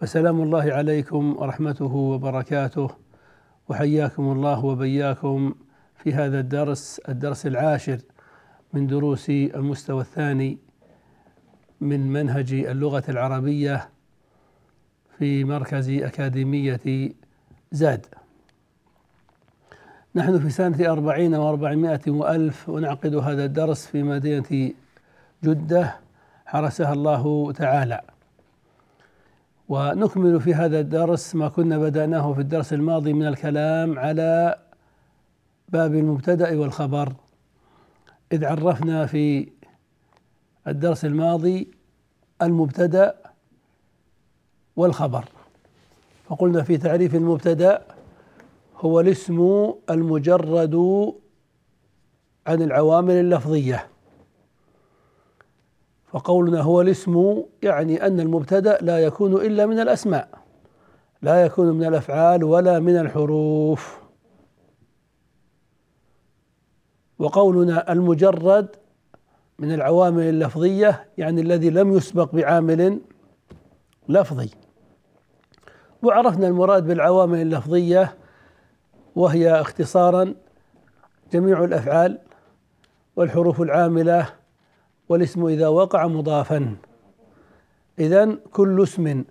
فسلام الله عليكم ورحمته وبركاته وحياكم الله وبياكم في هذا الدرس الدرس العاشر من دروس المستوى الثاني من منهج اللغة العربية في مركز أكاديمية زاد. نحن في سنة أربعين وأربعمائة وألف ونعقد هذا الدرس في مدينة جدة حرسها الله تعالى. ونكمل في هذا الدرس ما كنا بدأناه في الدرس الماضي من الكلام على باب المبتدأ والخبر. إذ عرفنا في الدرس الماضي المبتدأ والخبر. فقلنا في تعريف المبتدأ هو الاسم المجرد عن العوامل اللفظية. فقولنا هو الاسم يعني أن المبتدأ لا يكون إلا من الأسماء لا يكون من الأفعال ولا من الحروف. وقولنا المجرد من العوامل اللفظية يعني الذي لم يسبق بعامل لفظي. وعرفنا المراد بالعوامل اللفظية وهي اختصارا جميع الأفعال والحروف العاملة والاسم إذا وقع مضافا. اذا كل اسم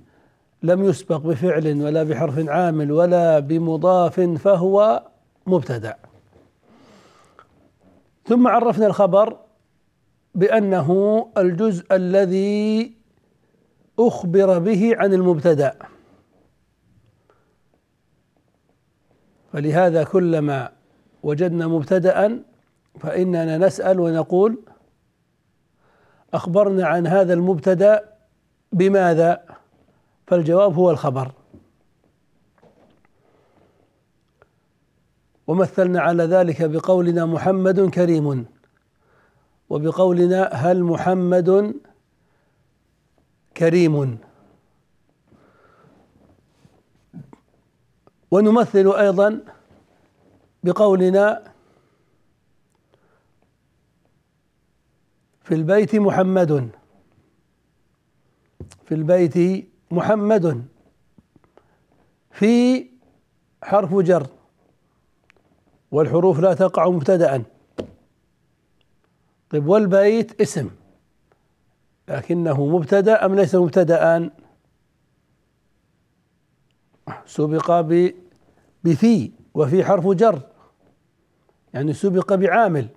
لم يسبق بفعل ولا بحرف عامل ولا بمضاف فهو مبتدع ثم عرفنا الخبر بأنه الجزء الذي أخبر به عن المبتدأ. فلهذا كلما وجدنا مبتدأ فإننا نسأل ونقول أخبرنا عن هذا المبتدأ بماذا؟ فالجواب هو الخبر. ومثلنا على ذلك بقولنا محمد كريم. وبقولنا هل محمد كريم؟ ونمثل أيضا بقولنا في البيت محمد. في البيت محمد. في حرف جر. والحروف لا تقع مبتدأ. طيب والبيت اسم. لكنه مبتدأ أم ليس مبتدأ سبق بفي وفي حرف جر. يعني سبق بعامل.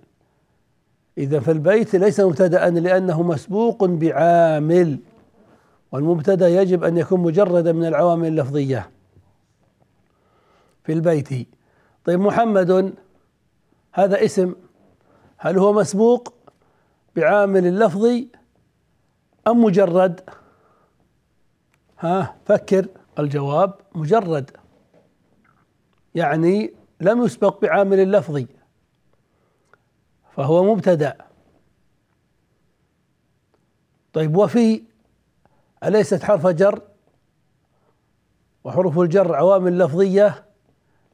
إذا فالبيت ليس مبتدأ لأنه مسبوق بعامل والمبتدأ يجب أن يكون مجردا من العوامل اللفظية في البيت. طيب محمد هذا اسم هل هو مسبوق بعامل لفظي أم مجرد؟ ها فكر. الجواب مجرد يعني لم يسبق بعامل لفظي فهو مبتدأ. طيب وفي أليست حرف جر؟ وحروف الجر عوامل لفظية؟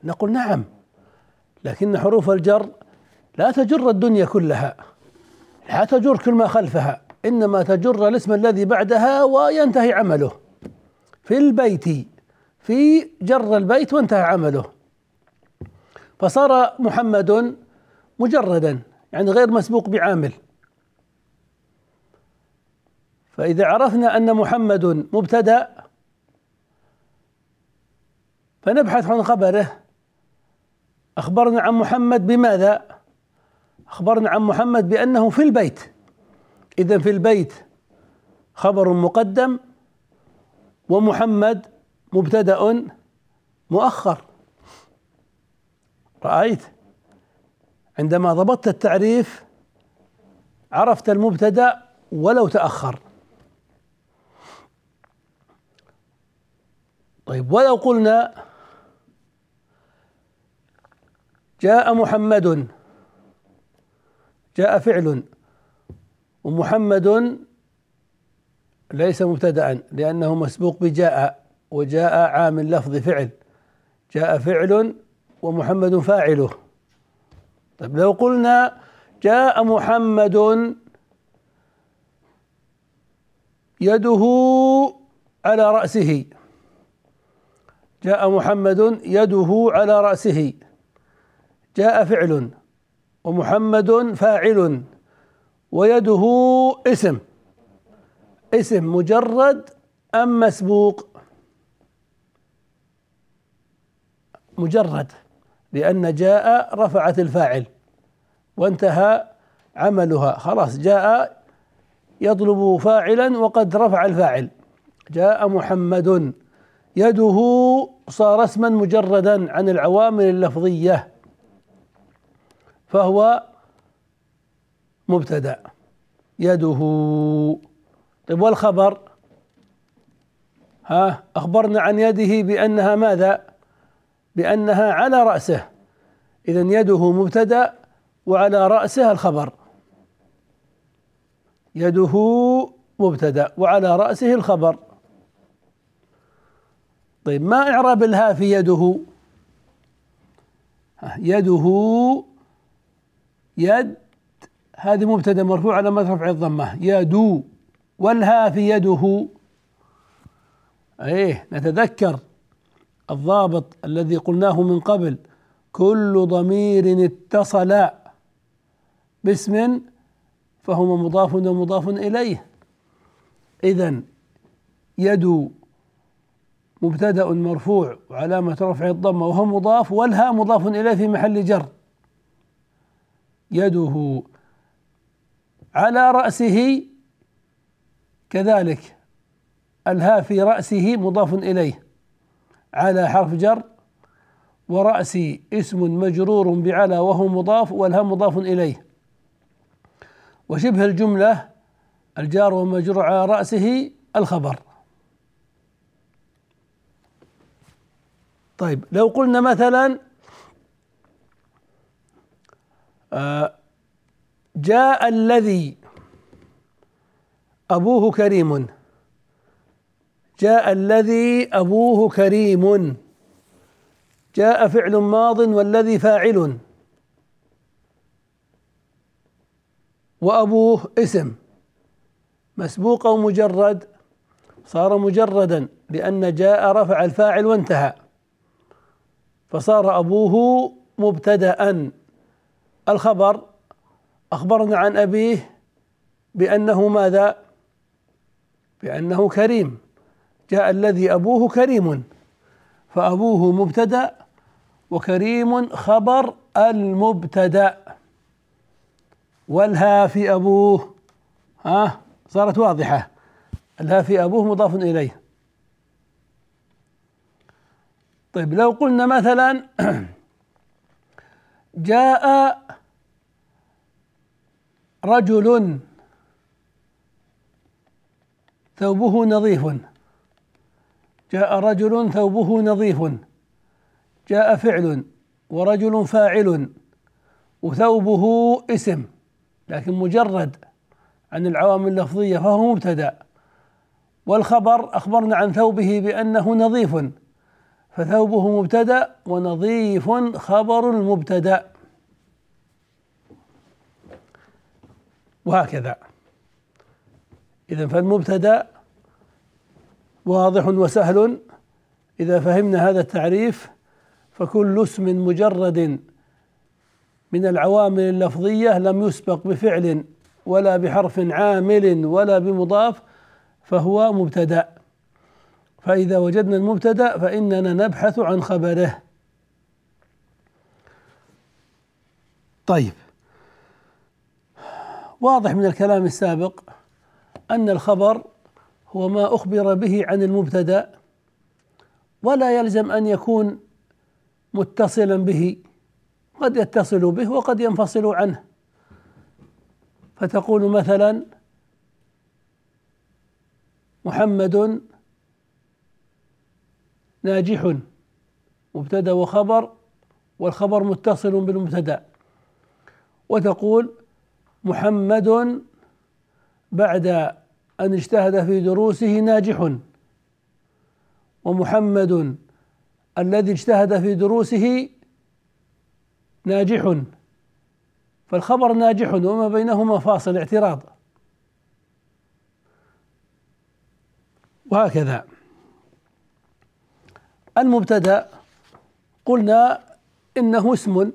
نقول نعم لكن حروف الجر لا تجر الدنيا كلها لا تجر كل ما خلفها إنما تجر الاسم الذي بعدها وينتهي عمله. في البيت في جر البيت وانتهى عمله. فصار محمد مجردا. يعني غير مسبوق بعامل. فإذا عرفنا أن محمد مبتدأ فنبحث عن خبره. أخبرنا عن محمد بماذا؟ أخبرنا عن محمد بأنه في البيت. إذا في البيت خبر مقدم ومحمد مبتدأ مؤخر. رأيت؟ عندما ضبطت التعريف عرفت المبتدأ ولو تأخر. طيب ولو قلنا جاء محمد جاء فعل ومحمد ليس مبتدأ لأنه مسبوق بجاء وجاء عامل لفظ فعل جاء فعل ومحمد فاعله. طيب لو قلنا جاء محمد يده على رأسه جاء محمد يده على رأسه جاء فعل ومحمد فاعل ويده اسم اسم مجرد أم مسبوق؟ مجرد. لأن جاء رفعت الفاعل وانتهى عملها. خلاص جاء يطلب فاعلا وقد رفع الفاعل. جاء محمد يده صار اسما مجردا عن العوامل اللفظية فهو مبتدأ. يده طيب والخبر؟ ها أخبرنا عن يده بأنها ماذا؟ بانها على رأسه. اذا يده مبتدأ وعلى رأسه الخبر. يده مبتدأ وعلى رأسه الخبر. طيب ما إعراب الهاء في يده؟ يده يد هذه مبتدأ مرفوع على رفع الضمة. يدو والها في يده. إيه نتذكر. الضابط الذي قلناه من قبل كل ضمير اتصل باسم فهو مضاف ومضاف إليه. اذا يد مبتدأ مرفوع وعلامة رفع الضمه وهو مضاف والها مضاف إليه في محل جر. يده على رأسه كذلك الها في رأسه مضاف إليه. على حرف جر ورأسي اسم مجرور بعلى وهو مضاف والها مضاف إليه. وشبه الجملة الجار والمجرور على رأسه الخبر. طيب لو قلنا مثلا آه، جاء الذي أبوه كريم. جاء الذي أبوه كريم. جاء فعل ماض والذي فاعل. وأبوه اسم. مسبوق أو مجرد؟ صار مجردا لأن جاء رفع الفاعل وانتهى. فصار أبوه مبتدأ. الخبر أخبرنا عن أبيه بأنه ماذا؟ بأنه كريم. جاء الذي أبوه كريم فأبوه مبتدأ وكريم خبر المبتدأ. والها في أبوه ها صارت واضحة. الها في أبوه مضاف إليه. طيب لو قلنا مثلا جاء رجل ثوبه نظيف. جاء رجل ثوبه نظيف جاء فعل ورجل فاعل وثوبه اسم لكن مجرد عن العوامل اللفظية فهو مبتدأ. والخبر أخبرنا عن ثوبه بأنه نظيف فثوبه مبتدأ ونظيف خبر المبتدأ. وهكذا. إذا فالمبتدأ واضح وسهل. إذا فهمنا هذا التعريف فكل اسم مجرد من العوامل اللفظية لم يسبق بفعل ولا بحرف عامل ولا بمضاف فهو مبتدأ. فإذا وجدنا المبتدأ فإننا نبحث عن خبره. طيب. واضح من الكلام السابق أن الخبر هو ما أخبر به عن المبتدأ ولا يلزم أن يكون متصلا به. قد يتصل به وقد ينفصل عنه. فتقول مثلا محمد ناجح مبتدأ وخبر والخبر متصل بالمبتدأ. وتقول محمد بعد أن اجتهد في دروسه ناجح. ومحمد الذي اجتهد في دروسه ناجح. فالخبر ناجح وما بينهما فاصل اعتراض. وهكذا. المبتدأ قلنا إنه اسم.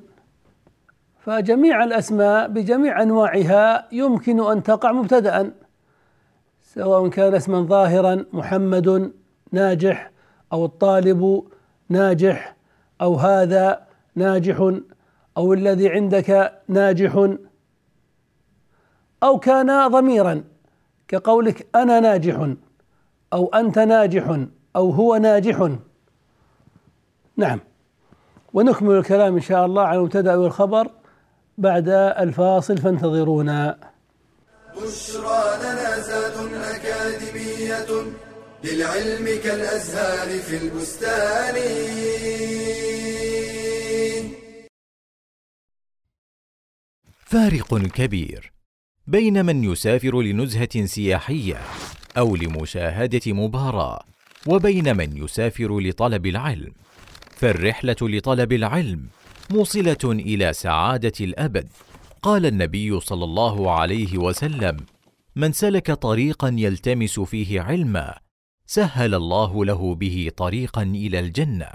فجميع الأسماء بجميع أنواعها يمكن أن تقع مبتدا. سواء كان اسما ظاهرا محمد ناجح أو الطالب ناجح أو هذا ناجح أو الذي عندك ناجح أو كان ضميرا كقولك أنا ناجح أو أنت ناجح أو هو ناجح. نعم. ونكمل الكلام إن شاء الله على المبتدأ والخبر بعد الفاصل فانتظرونا. بشرى لنا زاد أكاديمية للعلم كالأزهار في البستان. فارق كبير بين من يسافر لنزهة سياحية أو لمشاهدة مباراة وبين من يسافر لطلب العلم. فالرحلة لطلب العلم موصلة إلى سعادة الأبد. قال النبي صلى الله عليه وسلم من سلك طريقا يلتمس فيه علما سهل الله له به طريقا إلى الجنة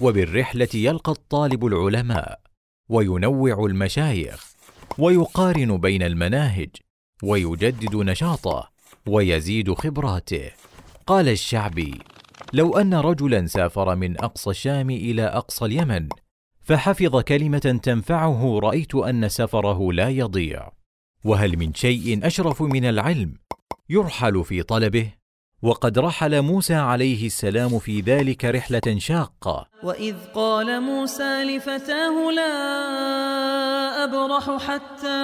وبالرحلة يلقى الطالب العلماء وينوع المشايخ ويقارن بين المناهج ويجدد نشاطه ويزيد خبراته. قال الشعبي لو أن رجلا سافر من أقصى الشام إلى أقصى اليمن فحفظ كلمة تنفعه رأيت أن سفره لا يضيع. وهل من شيء أشرف من العلم؟ يرحل في طلبه. وقد رحل موسى عليه السلام في ذلك رحلة شاقة. وإذ قال موسى لفتاه لا أبرح حتى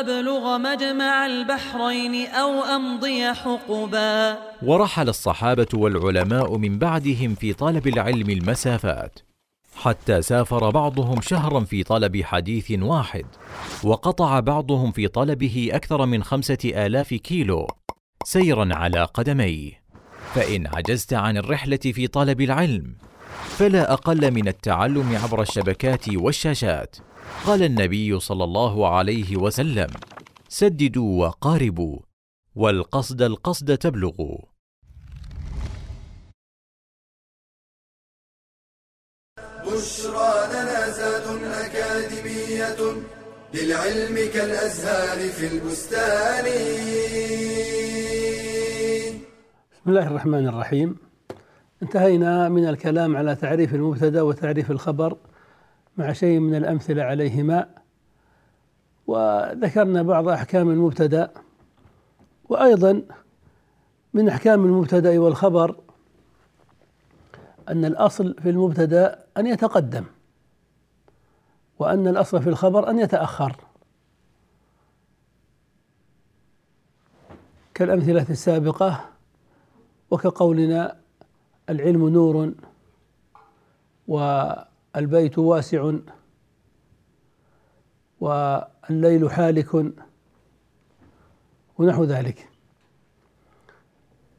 أبلغ مجمع البحرين أو أمضي حقبا. ورحل الصحابة والعلماء من بعدهم في طلب العلم المسافات. حتى سافر بعضهم شهرا في طلب حديث واحد وقطع بعضهم في طلبه أكثر من خمسة آلاف كيلو سيرا على قدميه. فإن عجزت عن الرحلة في طلب العلم فلا أقل من التعلم عبر الشبكات والشاشات. قال النبي صلى الله عليه وسلم سددوا وقاربوا والقصد القصد تبلغوا. بشرى لنا زاد أكاديمية للعلم كالأزهار في البستان. بسم الله الرحمن الرحيم. انتهينا من الكلام على تعريف المبتدأ وتعريف الخبر مع شيء من الأمثلة عليهما. وذكرنا بعض أحكام المبتدأ. وأيضا من أحكام المبتدأ والخبر أن الأصل في المبتدأ أن يتقدم وأن الأصل في الخبر أن يتأخر. كالأمثلة السابقة وكقولنا العلم نور والبيت واسع والليل حالك ونحو ذلك.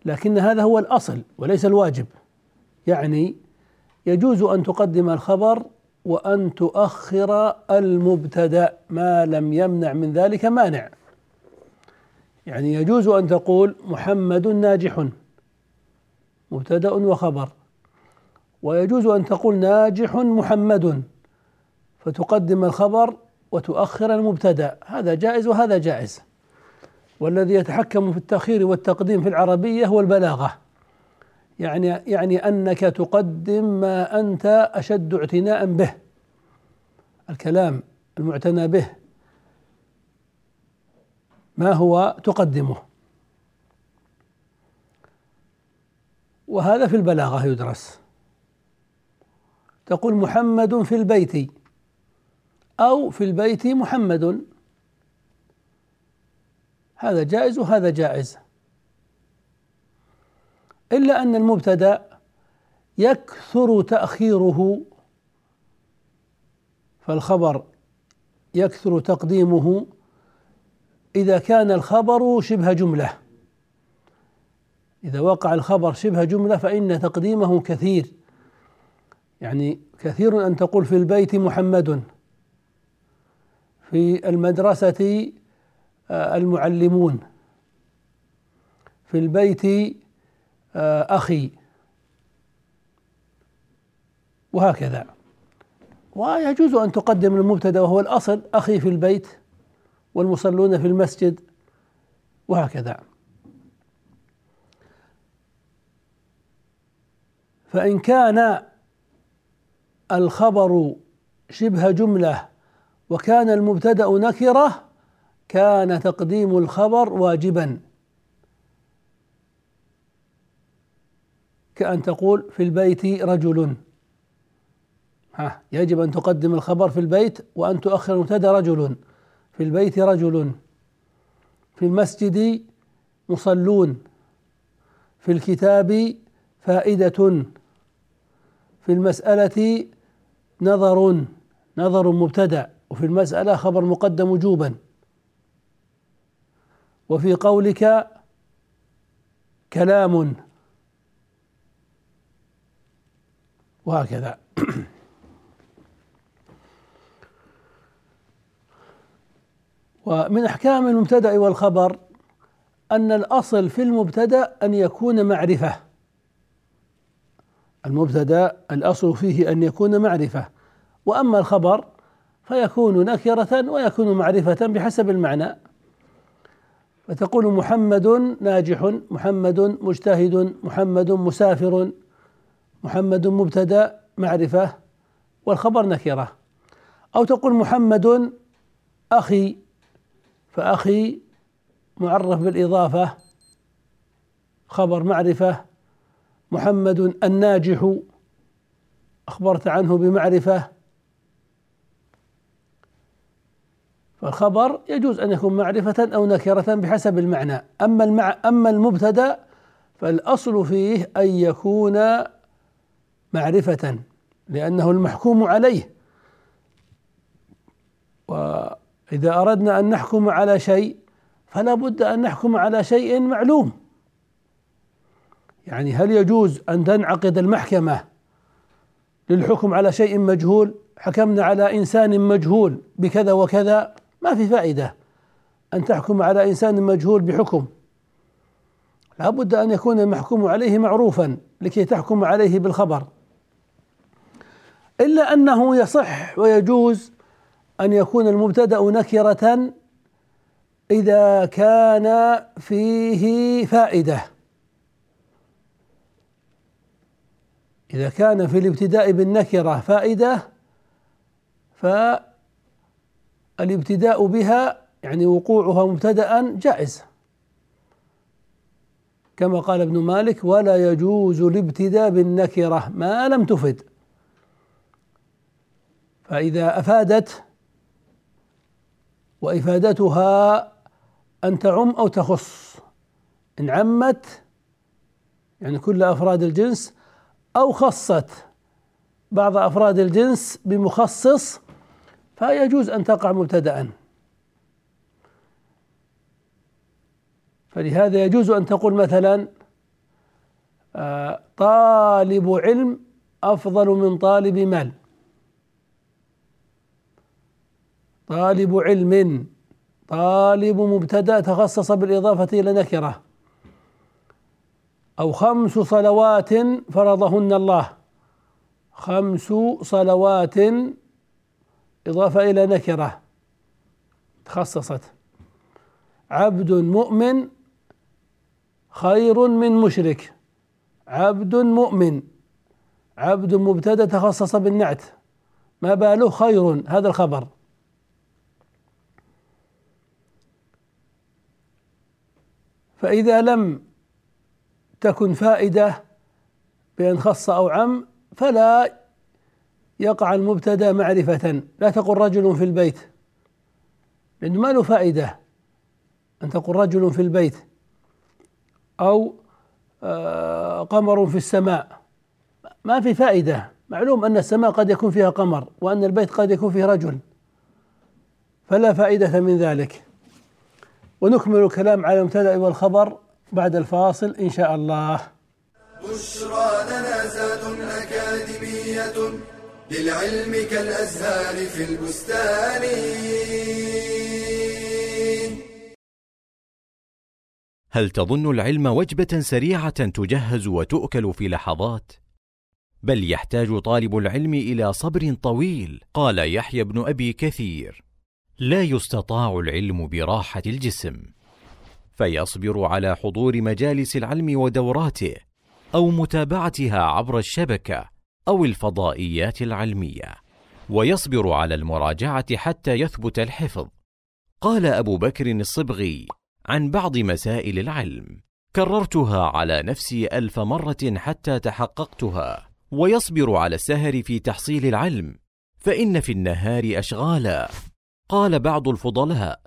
لكن هذا هو الأصل وليس الواجب. يعني يجوز أن تقدم الخبر وأن تؤخر المبتدأ ما لم يمنع من ذلك مانع. يعني يجوز أن تقول محمد ناجح مبتدأ وخبر. ويجوز أن تقول ناجح محمد فتقدم الخبر وتؤخر المبتدأ. هذا جائز وهذا جائز. والذي يتحكم في التأخير والتقديم في العربية هو البلاغة. يعني يعني أنك تقدم ما أنت أشد اعتناء به. الكلام المعتنى به. ما هو تقدمه. وهذا في البلاغة يدرس. تقول محمد في البيت أو في البيت محمد. هذا جائز وهذا جائز. إلا أن المبتدأ يكثر تأخيره فالخبر يكثر تقديمه إذا كان الخبر شبه جملة. إذا وقع الخبر شبه جملة فإن تقديمه كثير. يعني كثير أن تقول في البيت محمد. في المدرسة آه، المعلمون. في البيت أخي. وهكذا. ويجوز أن تقدم المبتدأ وهو الأصل أخي في البيت والمصلون في المسجد. وهكذا. فإن كان الخبر شبه جملة وكان المبتدأ نكرة كان تقديم الخبر واجبا. كأن تقول في البيت رجل. ها يجب أن تقدم الخبر في البيت وأن تؤخر المبتدا رجل. في البيت رجل. في المسجد مصلون. في الكتاب فائدة. في المسألة نظر. نظر مبتدأ. وفي المسألة خبر مقدم وجوبا. وفي قولك كلام. وهكذا. ومن أحكام المبتدأ والخبر أن الأصل في المبتدأ أن يكون معرفة. المبتدأ الأصل فيه أن يكون معرفة. وأما الخبر فيكون نكرة ويكون معرفة بحسب المعنى. فتقول محمد ناجح محمد مجتهد محمد مسافر. محمد مبتدأ معرفة والخبر نكرة. أو تقول محمد أخي فأخي معرف بالإضافة خبر معرفة. محمد الناجح أخبرت عنه بمعرفة. فالخبر يجوز أن يكون معرفة أو نكرة بحسب المعنى. أما المع أما المبتدأ فالأصل فيه أن يكون معرفة لأنه المحكوم عليه. وإذا أردنا أن نحكم على شيء فلا بد أن نحكم على شيء معلوم. يعني هل يجوز أن تنعقد المحكمة للحكم على شيء مجهول؟ حكمنا على إنسان مجهول بكذا وكذا ما في فائدة أن تحكم على إنسان مجهول بحكم. لا بد أن يكون المحكوم عليه معروفا لكي تحكم عليه بالخبر. إلا أنه يصح ويجوز أن يكون المبتدأ نكرة إذا كان فيه فائدة. إذا كان في الابتداء بالنكرة فائدة فالابتداء بها يعني وقوعها مبتدأ جائز. كما قال ابن مالك ولا يجوز الابتداء بالنكرة. ما لم تفد. فإذا أفادت وإفادتها أن تعم أو تخص. إن عمت يعني كل أفراد الجنس أو خصت بعض أفراد الجنس بمخصص فيجوز أن تقع مبتدأ. فلهذا يجوز أن تقول مثلا آه، طالب علم أفضل من طالب مال. طالب علم طالب مبتدأ تخصص بالإضافة إلى نكرة. أو خمس صلوات فرضهن الله. خمس صلوات إضافة إلى نكرة. تخصصت. عبد مؤمن خير من مشرك. عبد مؤمن. عبد مبتدأ تخصص بالنعت. ما باله خير. هذا الخبر. فإذا لم تكن فائدة بأن خص أو عم فلا يقع المبتدأ معرفة. لا تقل رجل في البيت. لأنه ما له فائدة أن تقول رجل في البيت. أو آه، قمر في السماء. ما في فائدة. معلوم أن السماء قد يكون فيها قمر وأن البيت قد يكون فيه رجل. فلا فائدة من ذلك. ونكمل الكلام على المبتدأ والخبر بعد الفاصل إن شاء الله. بشرى لنا زاد أكاديمية للعلم كالأزهار في البستان. هل تظن العلم وجبة سريعة تجهز وتؤكل في لحظات؟ بل يحتاج طالب العلم إلى صبر طويل قال يحيى بن أبي كثير. لا يستطاع العلم براحة الجسم فيصبر على حضور مجالس العلم ودوراته أو متابعتها عبر الشبكة أو الفضائيات العلمية ويصبر على المراجعة حتى يثبت الحفظ. قال أبو بكر الصبغي عن بعض مسائل العلم كررتها على نفسي ألف مرة حتى تحققتها ويصبر على السهر في تحصيل العلم فإن في النهار أشغالا. قال بعض الفضلاء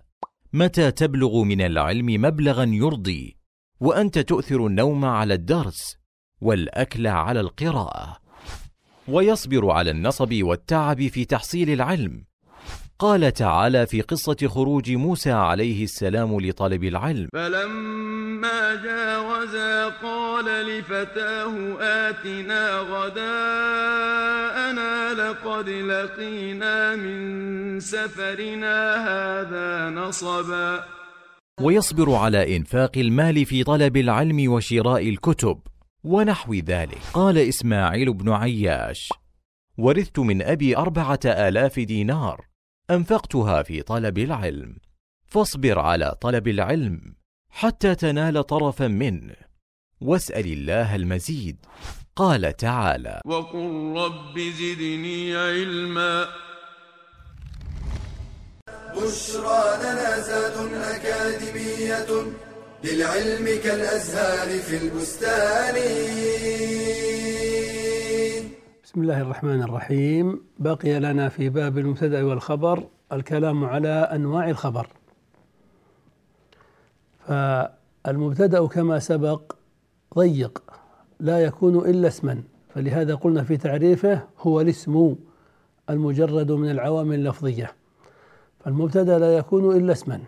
متى تبلغ من العلم مبلغا يرضي وأنت تؤثر النوم على الدرس والأكل على القراءة ويصبر على النصب والتعب في تحصيل العلم. قال تعالى في قصة خروج موسى عليه السلام لطلب العلم. فلما جاوزا قال لفتاه آتنا غداءنا لقد لقينا من سفرنا هذا نصبا. ويصبر على إنفاق المال في طلب العلم وشراء الكتب ونحو ذلك. قال إسماعيل بن عياش ورثت من أبي أربعة آلاف دينار. أنفقتها في طلب العلم. فاصبر على طلب العلم حتى تنال طرفا منه. واسأل الله المزيد. قال تعالى وقل رب زدني علما. بشرى لنا زاد أكاديمية للعلم كالأزهار في البستان. بسم الله الرحمن الرحيم. بقي لنا في باب المبتدأ والخبر الكلام على أنواع الخبر. فالمبتدأ كما سبق ضيق لا يكون إلا اسما. فلهذا قلنا في تعريفه هو الاسم المجرد من العوامل اللفظية. فالمبتدأ لا يكون إلا اسما.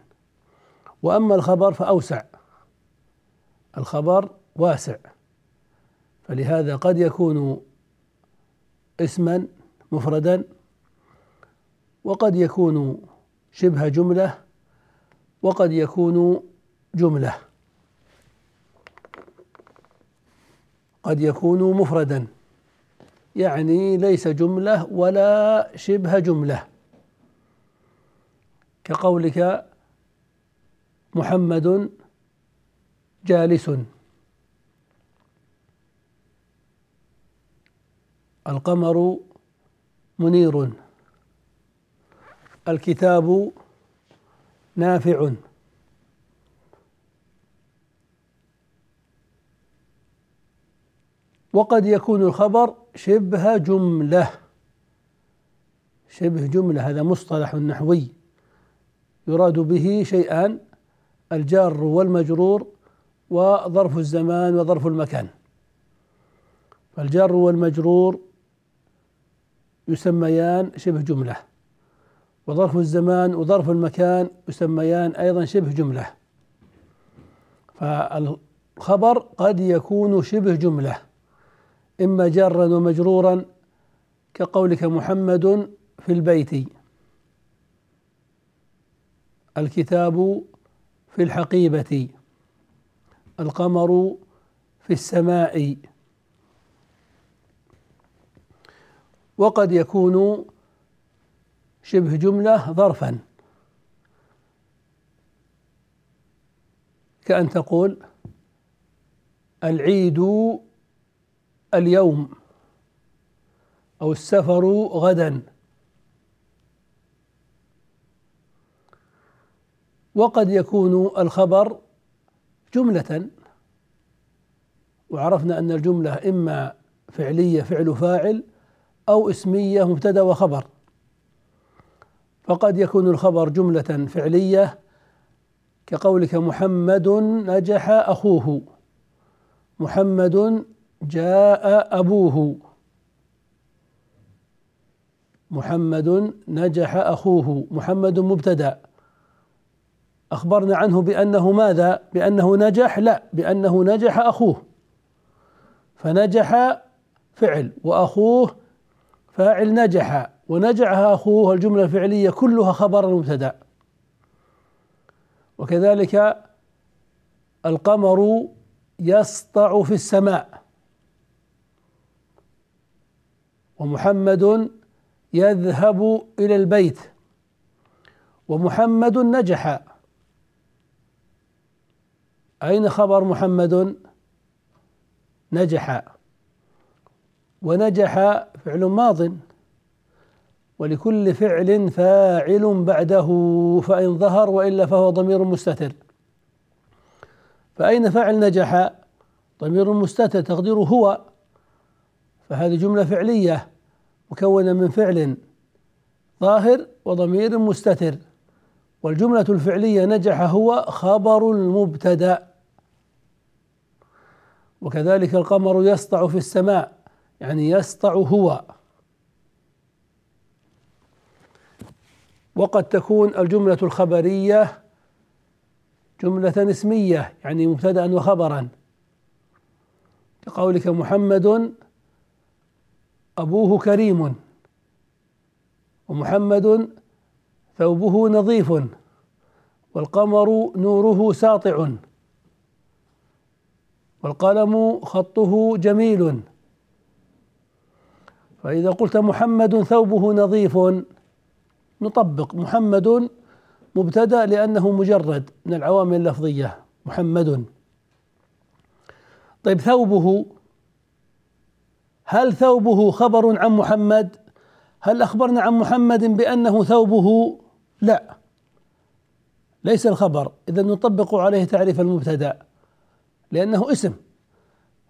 وأما الخبر فأوسع. الخبر واسع. فلهذا قد يكون اسما مفردا وقد يكون شبه جملة وقد يكون جملة. قد يكون مفردا يعني ليس جملة ولا شبه جملة. كقولك محمد جالس. القمر منير. الكتاب نافع. وقد يكون الخبر شبه جملة. شبه جملة هذا مصطلح نحوي. يراد به شيئان الجار والمجرور وظرف الزمان وظرف المكان. فالجار والمجرور يسميان شبه جملة. وظرف الزمان وظرف المكان يسميان أيضا شبه جملة. فالخبر قد يكون شبه جملة إما جارا ومجرورا كقولك محمد في البيت. الكتاب في الحقيبة. القمر في السماء. وقد يكون شبه جملة ظرفا. كأن تقول العيد اليوم أو السفر غدا. وقد يكون الخبر جملة وعرفنا أن الجملة إما فعلية فعل فاعل أو اسمية مبتدأ وخبر. فقد يكون الخبر جملة فعلية كقولك محمد نجح أخوه. محمد جاء أبوه. محمد نجح أخوه. محمد مبتدأ. أخبرنا عنه بأنه ماذا؟ بأنه نجح؟ لا بأنه نجح أخوه. فنجح فعل وأخوه فاعل نجح. ونجح أخوه الجملة الفعلية كلها خبر المبتدأ وكذلك القمر يسطع في السماء. ومحمد يذهب إلى البيت. ومحمد نجح. أين خبر محمد؟ نجح. ونجح فعل ماض ولكل فعل فاعل بعده فإن ظهر وإلا فهو ضمير مستتر. فأين فاعل نجح؟ ضمير مستتر تقديره هو. فهذه جملة فعلية مكونة من فعل ظاهر وضمير مستتر. والجملة الفعلية نجح هو خبر المبتدأ. وكذلك القمر يسطع في السماء. يعني يسطع هو. وقد تكون الجملة الخبرية جملة اسمية يعني مبتدأ وخبرا. كقولك محمد أبوه كريم. ومحمد ثوبه نظيف. والقمر نوره ساطع. والقلم خطه جميل. فإذا قلت محمد ثوبه نظيف نطبق محمد مبتدأ لأنه مجرد من العوامل اللفظية محمد. طيب ثوبه هل ثوبه خبر عن محمد؟ هل أخبرنا عن محمد بأنه ثوبه؟ لا. ليس الخبر. إذا نطبق عليه تعريف المبتدأ لأنه اسم.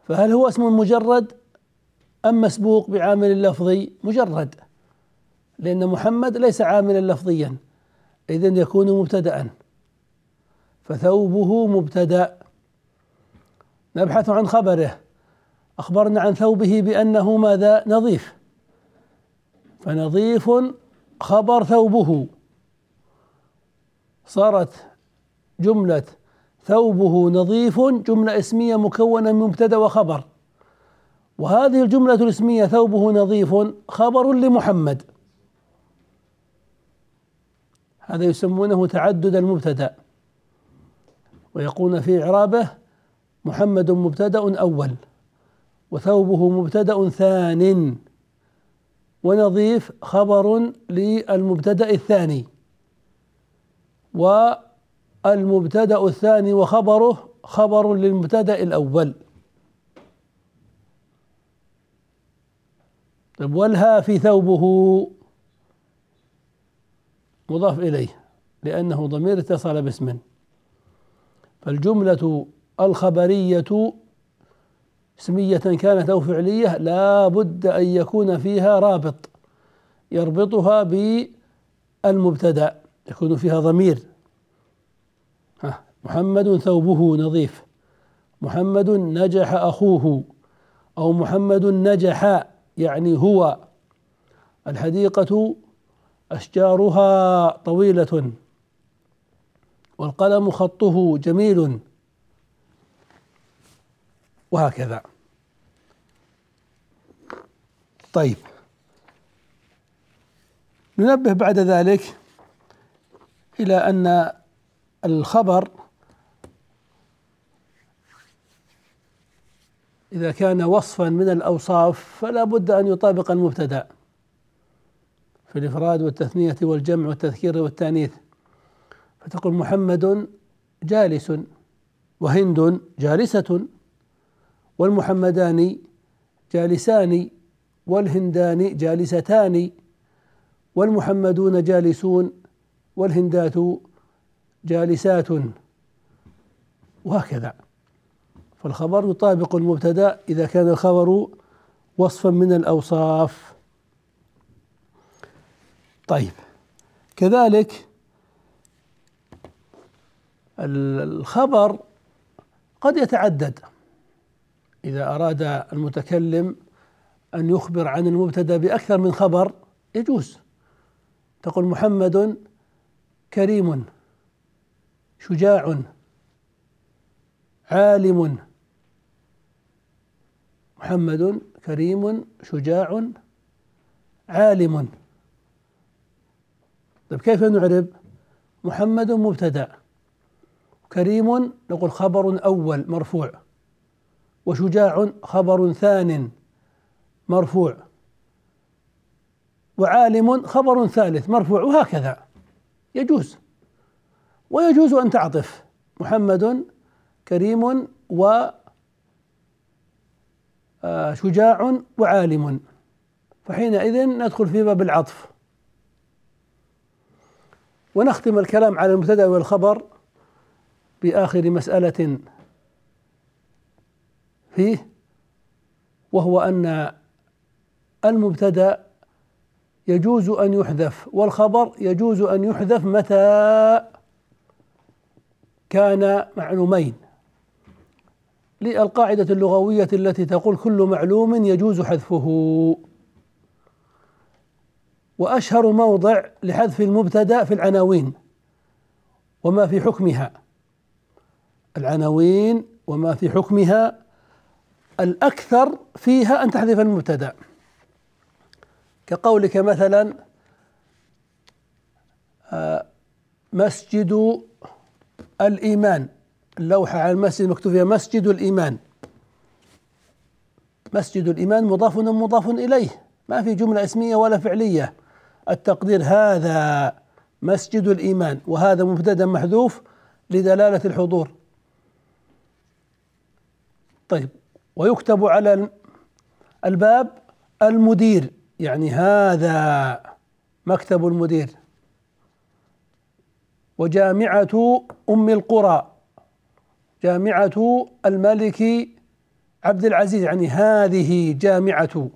فهل هو اسم مجرد؟ أم مسبوق بعامل لفظي مجرد؟ لأن محمد ليس عاملا لفظيا. إذا يكون مبتدأ فثوبه مبتدأ. نبحث عن خبره. أخبرنا عن ثوبه بأنه ماذا؟ نظيف. فنظيف خبر ثوبه. صارت جملة ثوبه نظيف جملة اسمية مكونة من مبتدأ وخبر. وهذه الجملة الاسمية ثوبه نظيف خبر لمحمد. هذا يسمونه تعدد المبتدأ. ويقولون في إعرابه محمد مبتدأ أول وثوبه مبتدأ ثان ونظيف خبر للمبتدأ الثاني. والمبتدأ الثاني وخبره خبر للمبتدأ الأول. طيب والها في ثوبه مضاف إليه لأنه ضمير اتصل باسم. فالجملة الخبرية اسمية كانت أو فعلية لا بد أن يكون فيها رابط يربطها بالمبتدأ يكون فيها ضمير. ها محمد ثوبه نظيف محمد نجح أخوه أو محمد نجح يعني هو الحديقة أشجارها طويلة والقلم خطه جميل وهكذا. طيب. ننبه بعد ذلك إلى أن الخبر إذا كان وصفا من الأوصاف فلا بد أن يطابق المبتدأ في الإفراد والتثنية والجمع والتذكير والتأنيث. فتقول محمد جالس وهند جالسة والمحمدان جالسان والهندان جالستان والمحمدون جالسون والهندات جالسات. وهكذا. فالخبر يطابق المبتدا إذا كان الخبر وصفا من الأوصاف. طيب كذلك الخبر قد يتعدد. إذا أراد المتكلم أن يخبر عن المبتدا بأكثر من خبر يجوز. تقول محمد كريم شجاع عالم. محمد كريم شجاع عالم. طيب كيف نعرب محمد مبتدأ؟ كريم نقول خبر أول مرفوع وشجاع خبر ثان مرفوع وعالم خبر ثالث مرفوع وهكذا. يجوز. ويجوز أن تعطف محمد كريم و شجاع وعالم. فحينئذ ندخل في باب العطف. ونختم الكلام على المبتدأ والخبر بآخر مسألة فيه وهو أن المبتدأ يجوز أن يحذف والخبر يجوز أن يحذف متى كان معلومين. للقاعدة اللغوية التي تقول كل معلوم يجوز حذفه. وأشهر موضع لحذف المبتدأ في العناوين وما في حكمها. العناوين وما في حكمها الأكثر فيها أن تحذف المبتدأ. كقولك مثلا آه، مسجد الإيمان. اللوحة على المسجد مكتوب فيها مسجد الإيمان. مسجد الإيمان مضاف مضاف إليه. ما في جملة اسمية ولا فعلية. التقدير هذا مسجد الإيمان وهذا مبتدا محذوف لدلالة الحضور. طيب ويكتب على الباب المدير. يعني هذا مكتب المدير. وجامعة أم القرى. جامعة الملك عبد العزيز يعني هذه جامعة.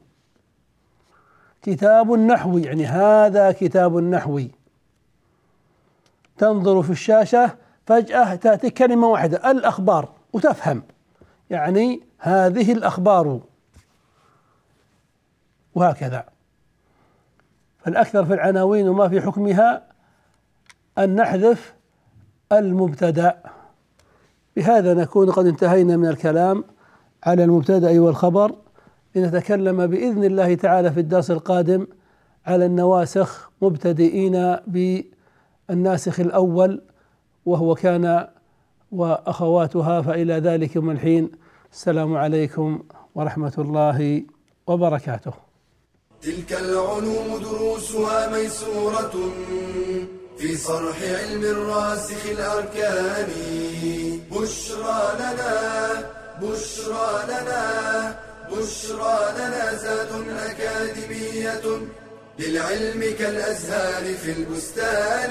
كتاب نحوي يعني هذا كتاب نحوي تنظر في الشاشة فجأة تأتي كلمة واحدة الأخبار وتفهم. يعني هذه الأخبار. وهكذا. فالأكثر في العناوين وما في حكمها أن نحذف المبتدأ. بهذا نكون قد انتهينا من الكلام على المبتدأ والخبر. لنتكلم بإذن الله تعالى في الدرس القادم على النواسخ مبتدئين بالناسخ الأول وهو كان وأخواتها فإلى ذلك من الحين. السلام عليكم ورحمة الله وبركاته. تلك العلوم دروسها ميسورة. في صرح علم الراسخ الأركان. بشرى لنا بشرى لنا بشرى لنا زاد أكاديمية للعلم كالأزهار في البستان.